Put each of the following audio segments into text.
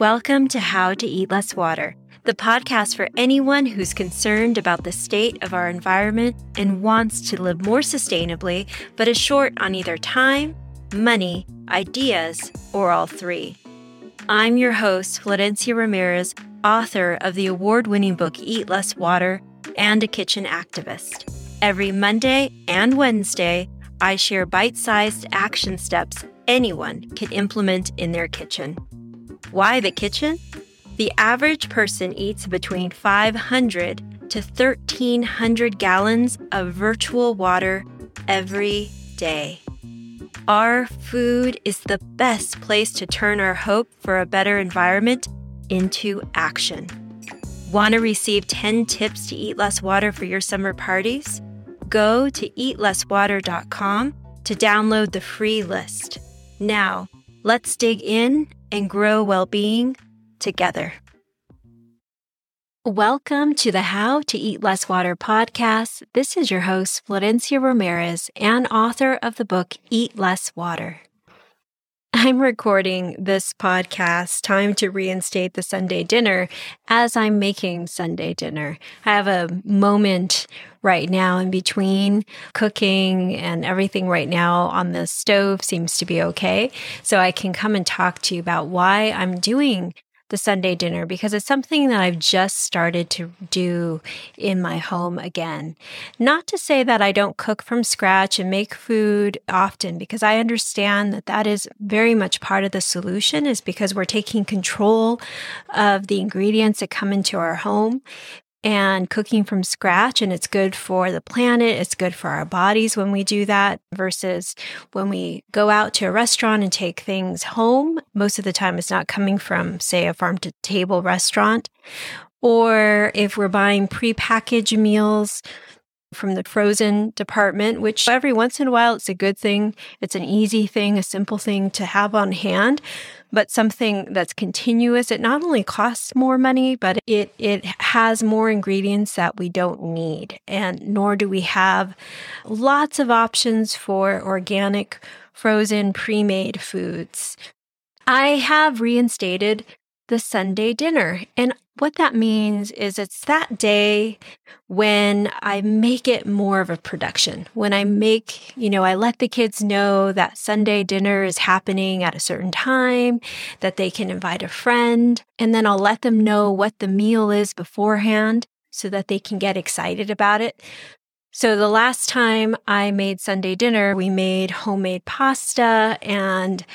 Welcome to How to Eat Less Water, the podcast for anyone who's concerned about the state of our environment and wants to live more sustainably, but is short on either time, money, ideas, or all three. I'm your host, Florencia Ramirez, author of the award winning book Eat Less Water and a kitchen activist. Every Monday and Wednesday, I share bite sized action steps anyone can implement in their kitchen. Why the kitchen? The average person eats between 500 to 1,300 gallons of virtual water every day. Our food is the best place to turn our hope for a better environment into action. Want to receive 10 tips to eat less water for your summer parties? Go to eatlesswater.com to download the free list. Now, let's dig in and grow well being together. Welcome to the How to Eat Less Water podcast. This is your host, Florencia Ramirez, and author of the book Eat Less Water. I'm recording this podcast, Time to Reinstate the Sunday Dinner, as I'm making Sunday dinner. I have a moment right now in between cooking and everything right now on the stove seems to be okay. So I can come and talk to you about why I'm doing the Sunday dinner because it's something that I've just started to do in my home again. Not to say that I don't cook from scratch and make food often because I understand that that is very much part of the solution is because we're taking control of the ingredients that come into our home and cooking from scratch and it's good for the planet it's good for our bodies when we do that versus when we go out to a restaurant and take things home most of the time it's not coming from say a farm to table restaurant or if we're buying prepackaged meals from the frozen department, which every once in a while it's a good thing. It's an easy thing, a simple thing to have on hand, but something that's continuous. It not only costs more money, but it, it has more ingredients that we don't need. And nor do we have lots of options for organic, frozen, pre made foods. I have reinstated the Sunday dinner. And what that means is it's that day when I make it more of a production. When I make, you know, I let the kids know that Sunday dinner is happening at a certain time, that they can invite a friend, and then I'll let them know what the meal is beforehand so that they can get excited about it. So the last time I made Sunday dinner, we made homemade pasta and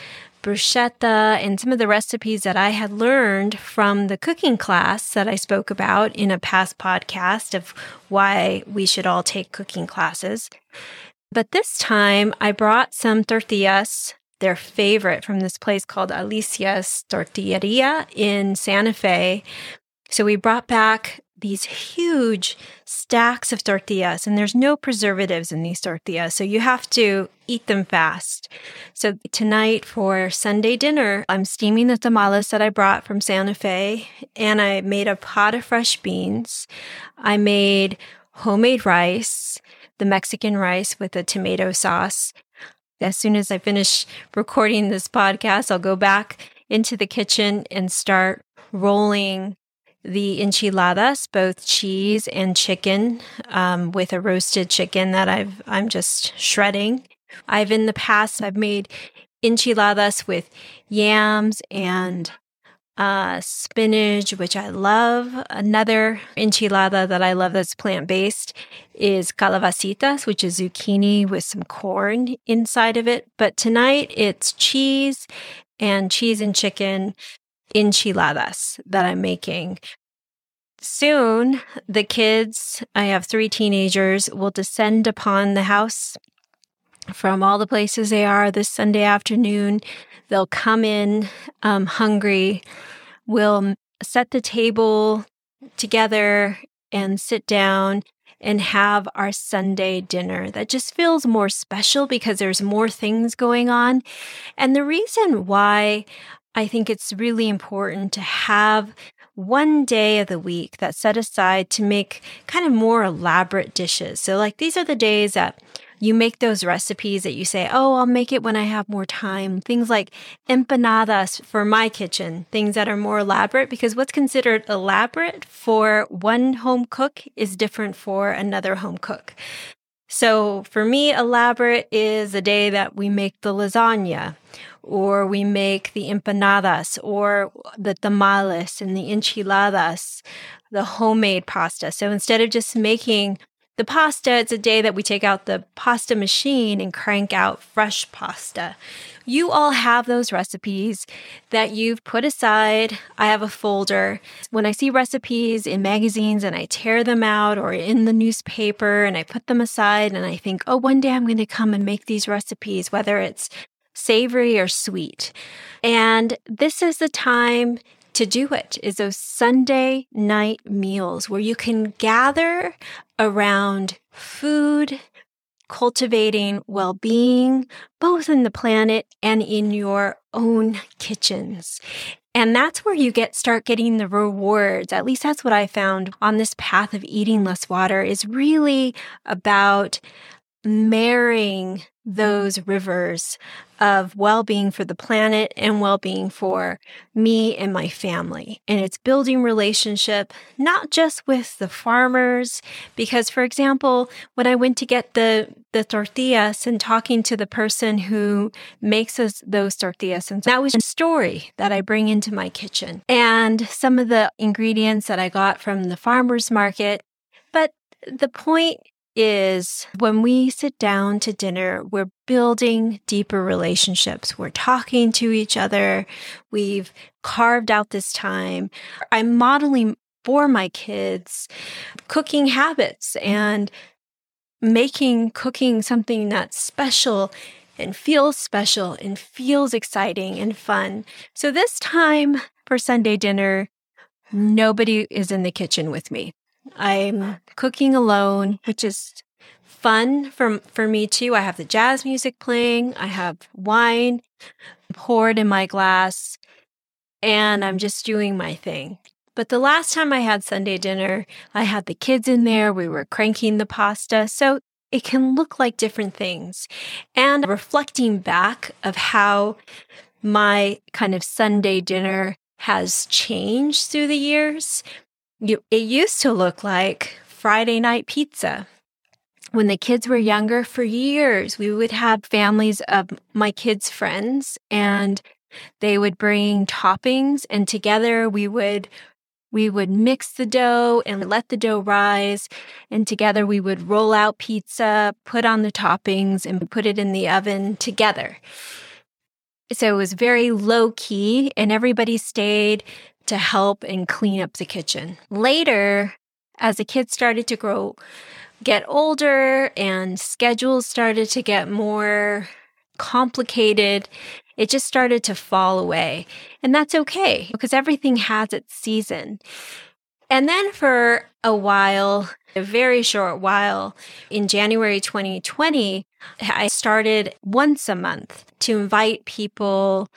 bruschetta and some of the recipes that I had learned from the cooking class that I spoke about in a past podcast of why we should all take cooking classes. But this time I brought some tortillas, their favorite from this place called Alicia's Tortilleria in Santa Fe. So we brought back these huge stacks of tortillas, and there's no preservatives in these tortillas. So you have to eat them fast. So tonight for Sunday dinner, I'm steaming the tamales that I brought from Santa Fe, and I made a pot of fresh beans. I made homemade rice, the Mexican rice with a tomato sauce. As soon as I finish recording this podcast, I'll go back into the kitchen and start rolling the enchiladas, both cheese and chicken, um, with a roasted chicken that I've I'm just shredding. I've in the past I've made enchiladas with yams and uh, spinach, which I love. Another enchilada that I love that's plant based is calabacitas, which is zucchini with some corn inside of it. But tonight it's cheese and cheese and chicken enchiladas that I'm making. Soon, the kids, I have three teenagers, will descend upon the house from all the places they are this Sunday afternoon. They'll come in um, hungry. We'll set the table together and sit down and have our Sunday dinner. That just feels more special because there's more things going on. And the reason why I think it's really important to have one day of the week that's set aside to make kind of more elaborate dishes. So, like, these are the days that you make those recipes that you say, oh, I'll make it when I have more time. Things like empanadas for my kitchen, things that are more elaborate, because what's considered elaborate for one home cook is different for another home cook. So for me, elaborate is a day that we make the lasagna or we make the empanadas or the tamales and the enchiladas, the homemade pasta. So instead of just making the pasta, it's a day that we take out the pasta machine and crank out fresh pasta. You all have those recipes that you've put aside. I have a folder. When I see recipes in magazines and I tear them out or in the newspaper and I put them aside and I think, oh, one day I'm going to come and make these recipes, whether it's savory or sweet. And this is the time to do it is those Sunday night meals where you can gather around food, cultivating well being, both in the planet and in your own kitchens. And that's where you get start getting the rewards. At least that's what I found on this path of eating less water is really about marrying those rivers of well being for the planet and well being for me and my family. And it's building relationship, not just with the farmers, because, for example, when I went to get the, the tortillas and talking to the person who makes us those tortillas, and that was a story that I bring into my kitchen and some of the ingredients that I got from the farmer's market. But the point is when we sit down to dinner, we're building deeper relationships. We're talking to each other. We've carved out this time. I'm modeling for my kids cooking habits and making cooking something that's special and feels special and feels exciting and fun. So this time for Sunday dinner, nobody is in the kitchen with me. I'm cooking alone, which is fun for for me too. I have the jazz music playing, I have wine poured in my glass, and I'm just doing my thing. But the last time I had Sunday dinner, I had the kids in there, we were cranking the pasta. So it can look like different things. And reflecting back of how my kind of Sunday dinner has changed through the years, it used to look like Friday night pizza. When the kids were younger, for years, we would have families of my kids' friends and they would bring toppings and together we would we would mix the dough and let the dough rise and together we would roll out pizza put on the toppings and put it in the oven together so it was very low key and everybody stayed to help and clean up the kitchen. Later, as the kids started to grow, get older and schedules started to get more complicated, it just started to fall away. And that's okay because everything has its season. And then for a while, a very short while, in January 2020, I started once a month to invite people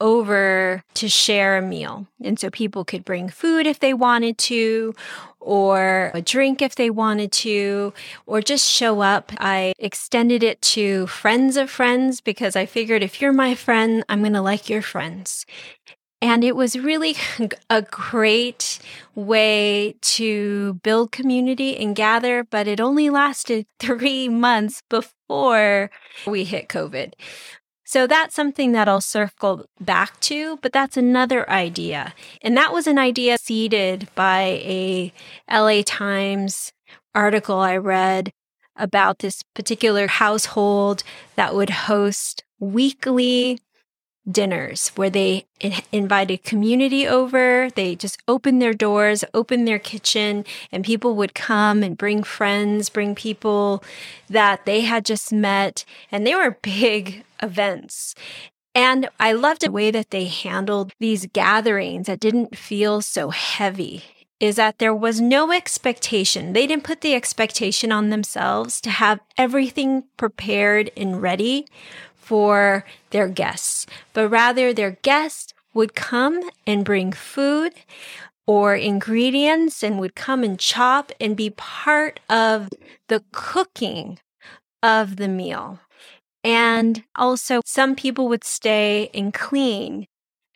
over to share a meal. And so people could bring food if they wanted to, or a drink if they wanted to, or just show up. I extended it to friends of friends because I figured if you're my friend, I'm going to like your friends. And it was really a great way to build community and gather, but it only lasted three months before we hit COVID. So that's something that I'll circle back to, but that's another idea. And that was an idea seeded by a LA Times article I read about this particular household that would host weekly dinners where they invited community over. They just opened their doors, opened their kitchen, and people would come and bring friends, bring people that they had just met. And they were big events. And I loved the way that they handled these gatherings that didn't feel so heavy. Is that there was no expectation. They didn't put the expectation on themselves to have everything prepared and ready for their guests, but rather their guests would come and bring food or ingredients and would come and chop and be part of the cooking of the meal. And also, some people would stay and clean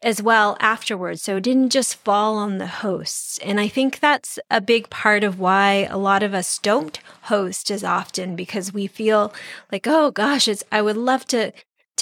as well afterwards. So it didn't just fall on the hosts. And I think that's a big part of why a lot of us don't host as often because we feel like, oh gosh, it's, I would love to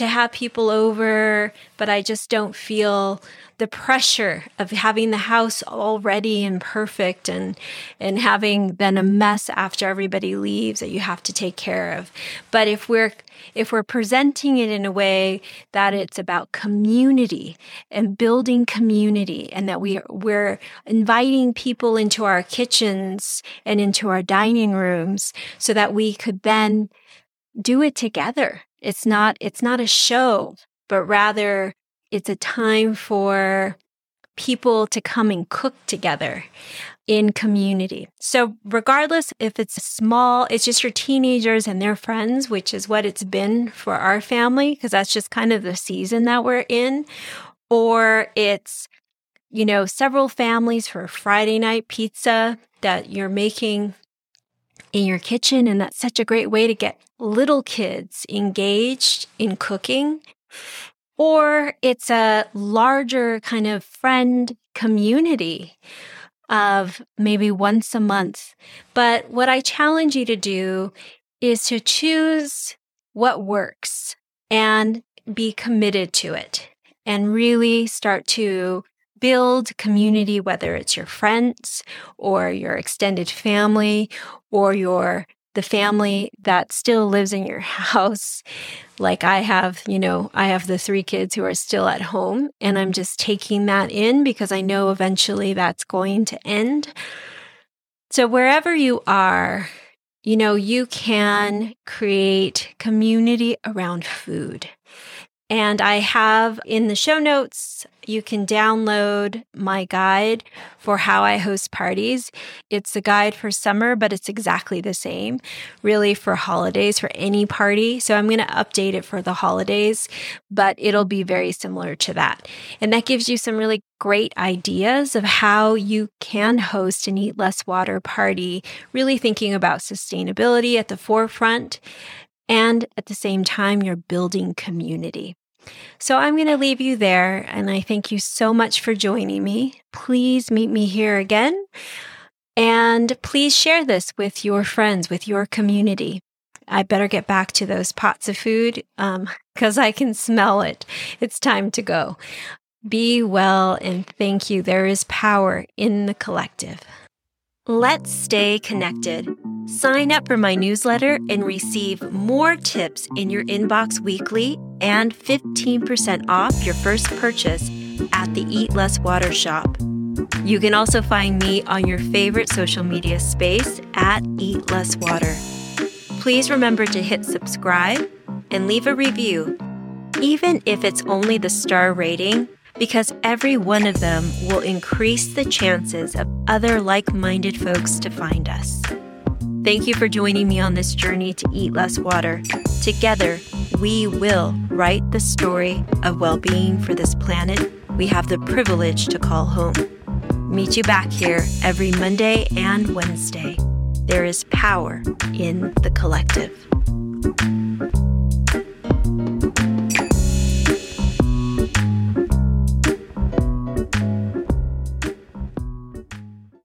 to have people over, but I just don't feel the pressure of having the house all ready and perfect and and having then a mess after everybody leaves that you have to take care of. But if we're if we're presenting it in a way that it's about community and building community and that we we're inviting people into our kitchens and into our dining rooms so that we could then do it together it's not, it's not a show, but rather it's a time for people to come and cook together in community. So, regardless if it's small, it's just your teenagers and their friends, which is what it's been for our family, because that's just kind of the season that we're in, or it's, you know, several families for Friday night pizza that you're making in your kitchen. And that's such a great way to get little kids engaged in cooking. Or it's a larger kind of friend community of maybe once a month. But what I challenge you to do is to choose what works and be committed to it and really start to build community, whether it's your friends or your extended family or your the family that still lives in your house. Like I have, you know, I have the three kids who are still at home, and I'm just taking that in because I know eventually that's going to end. So, wherever you are, you know, you can create community around food. And I have in the show notes, you can download my guide for how I host parties. It's a guide for summer, but it's exactly the same, really, for holidays, for any party. So I'm going to update it for the holidays, but it'll be very similar to that. And that gives you some really great ideas of how you can host an Eat Less Water party, really thinking about sustainability at the forefront. And at the same time, you're building community. So I'm going to leave you there, and I thank you so much for joining me. Please meet me here again, and please share this with your friends, with your community. I better get back to those pots of food because um, I can smell it. It's time to go. Be well and thank you. There is power in the collective. Let's stay connected. Sign up for my newsletter and receive more tips in your inbox weekly and 15% off your first purchase at the Eat Less Water shop. You can also find me on your favorite social media space at Eat Less Water. Please remember to hit subscribe and leave a review, even if it's only the star rating because every one of them will increase the chances of other like minded folks to find us. Thank you for joining me on this journey to eat less water. Together, we will write the story of well being for this planet we have the privilege to call home. Meet you back here every Monday and Wednesday. There is power in the collective.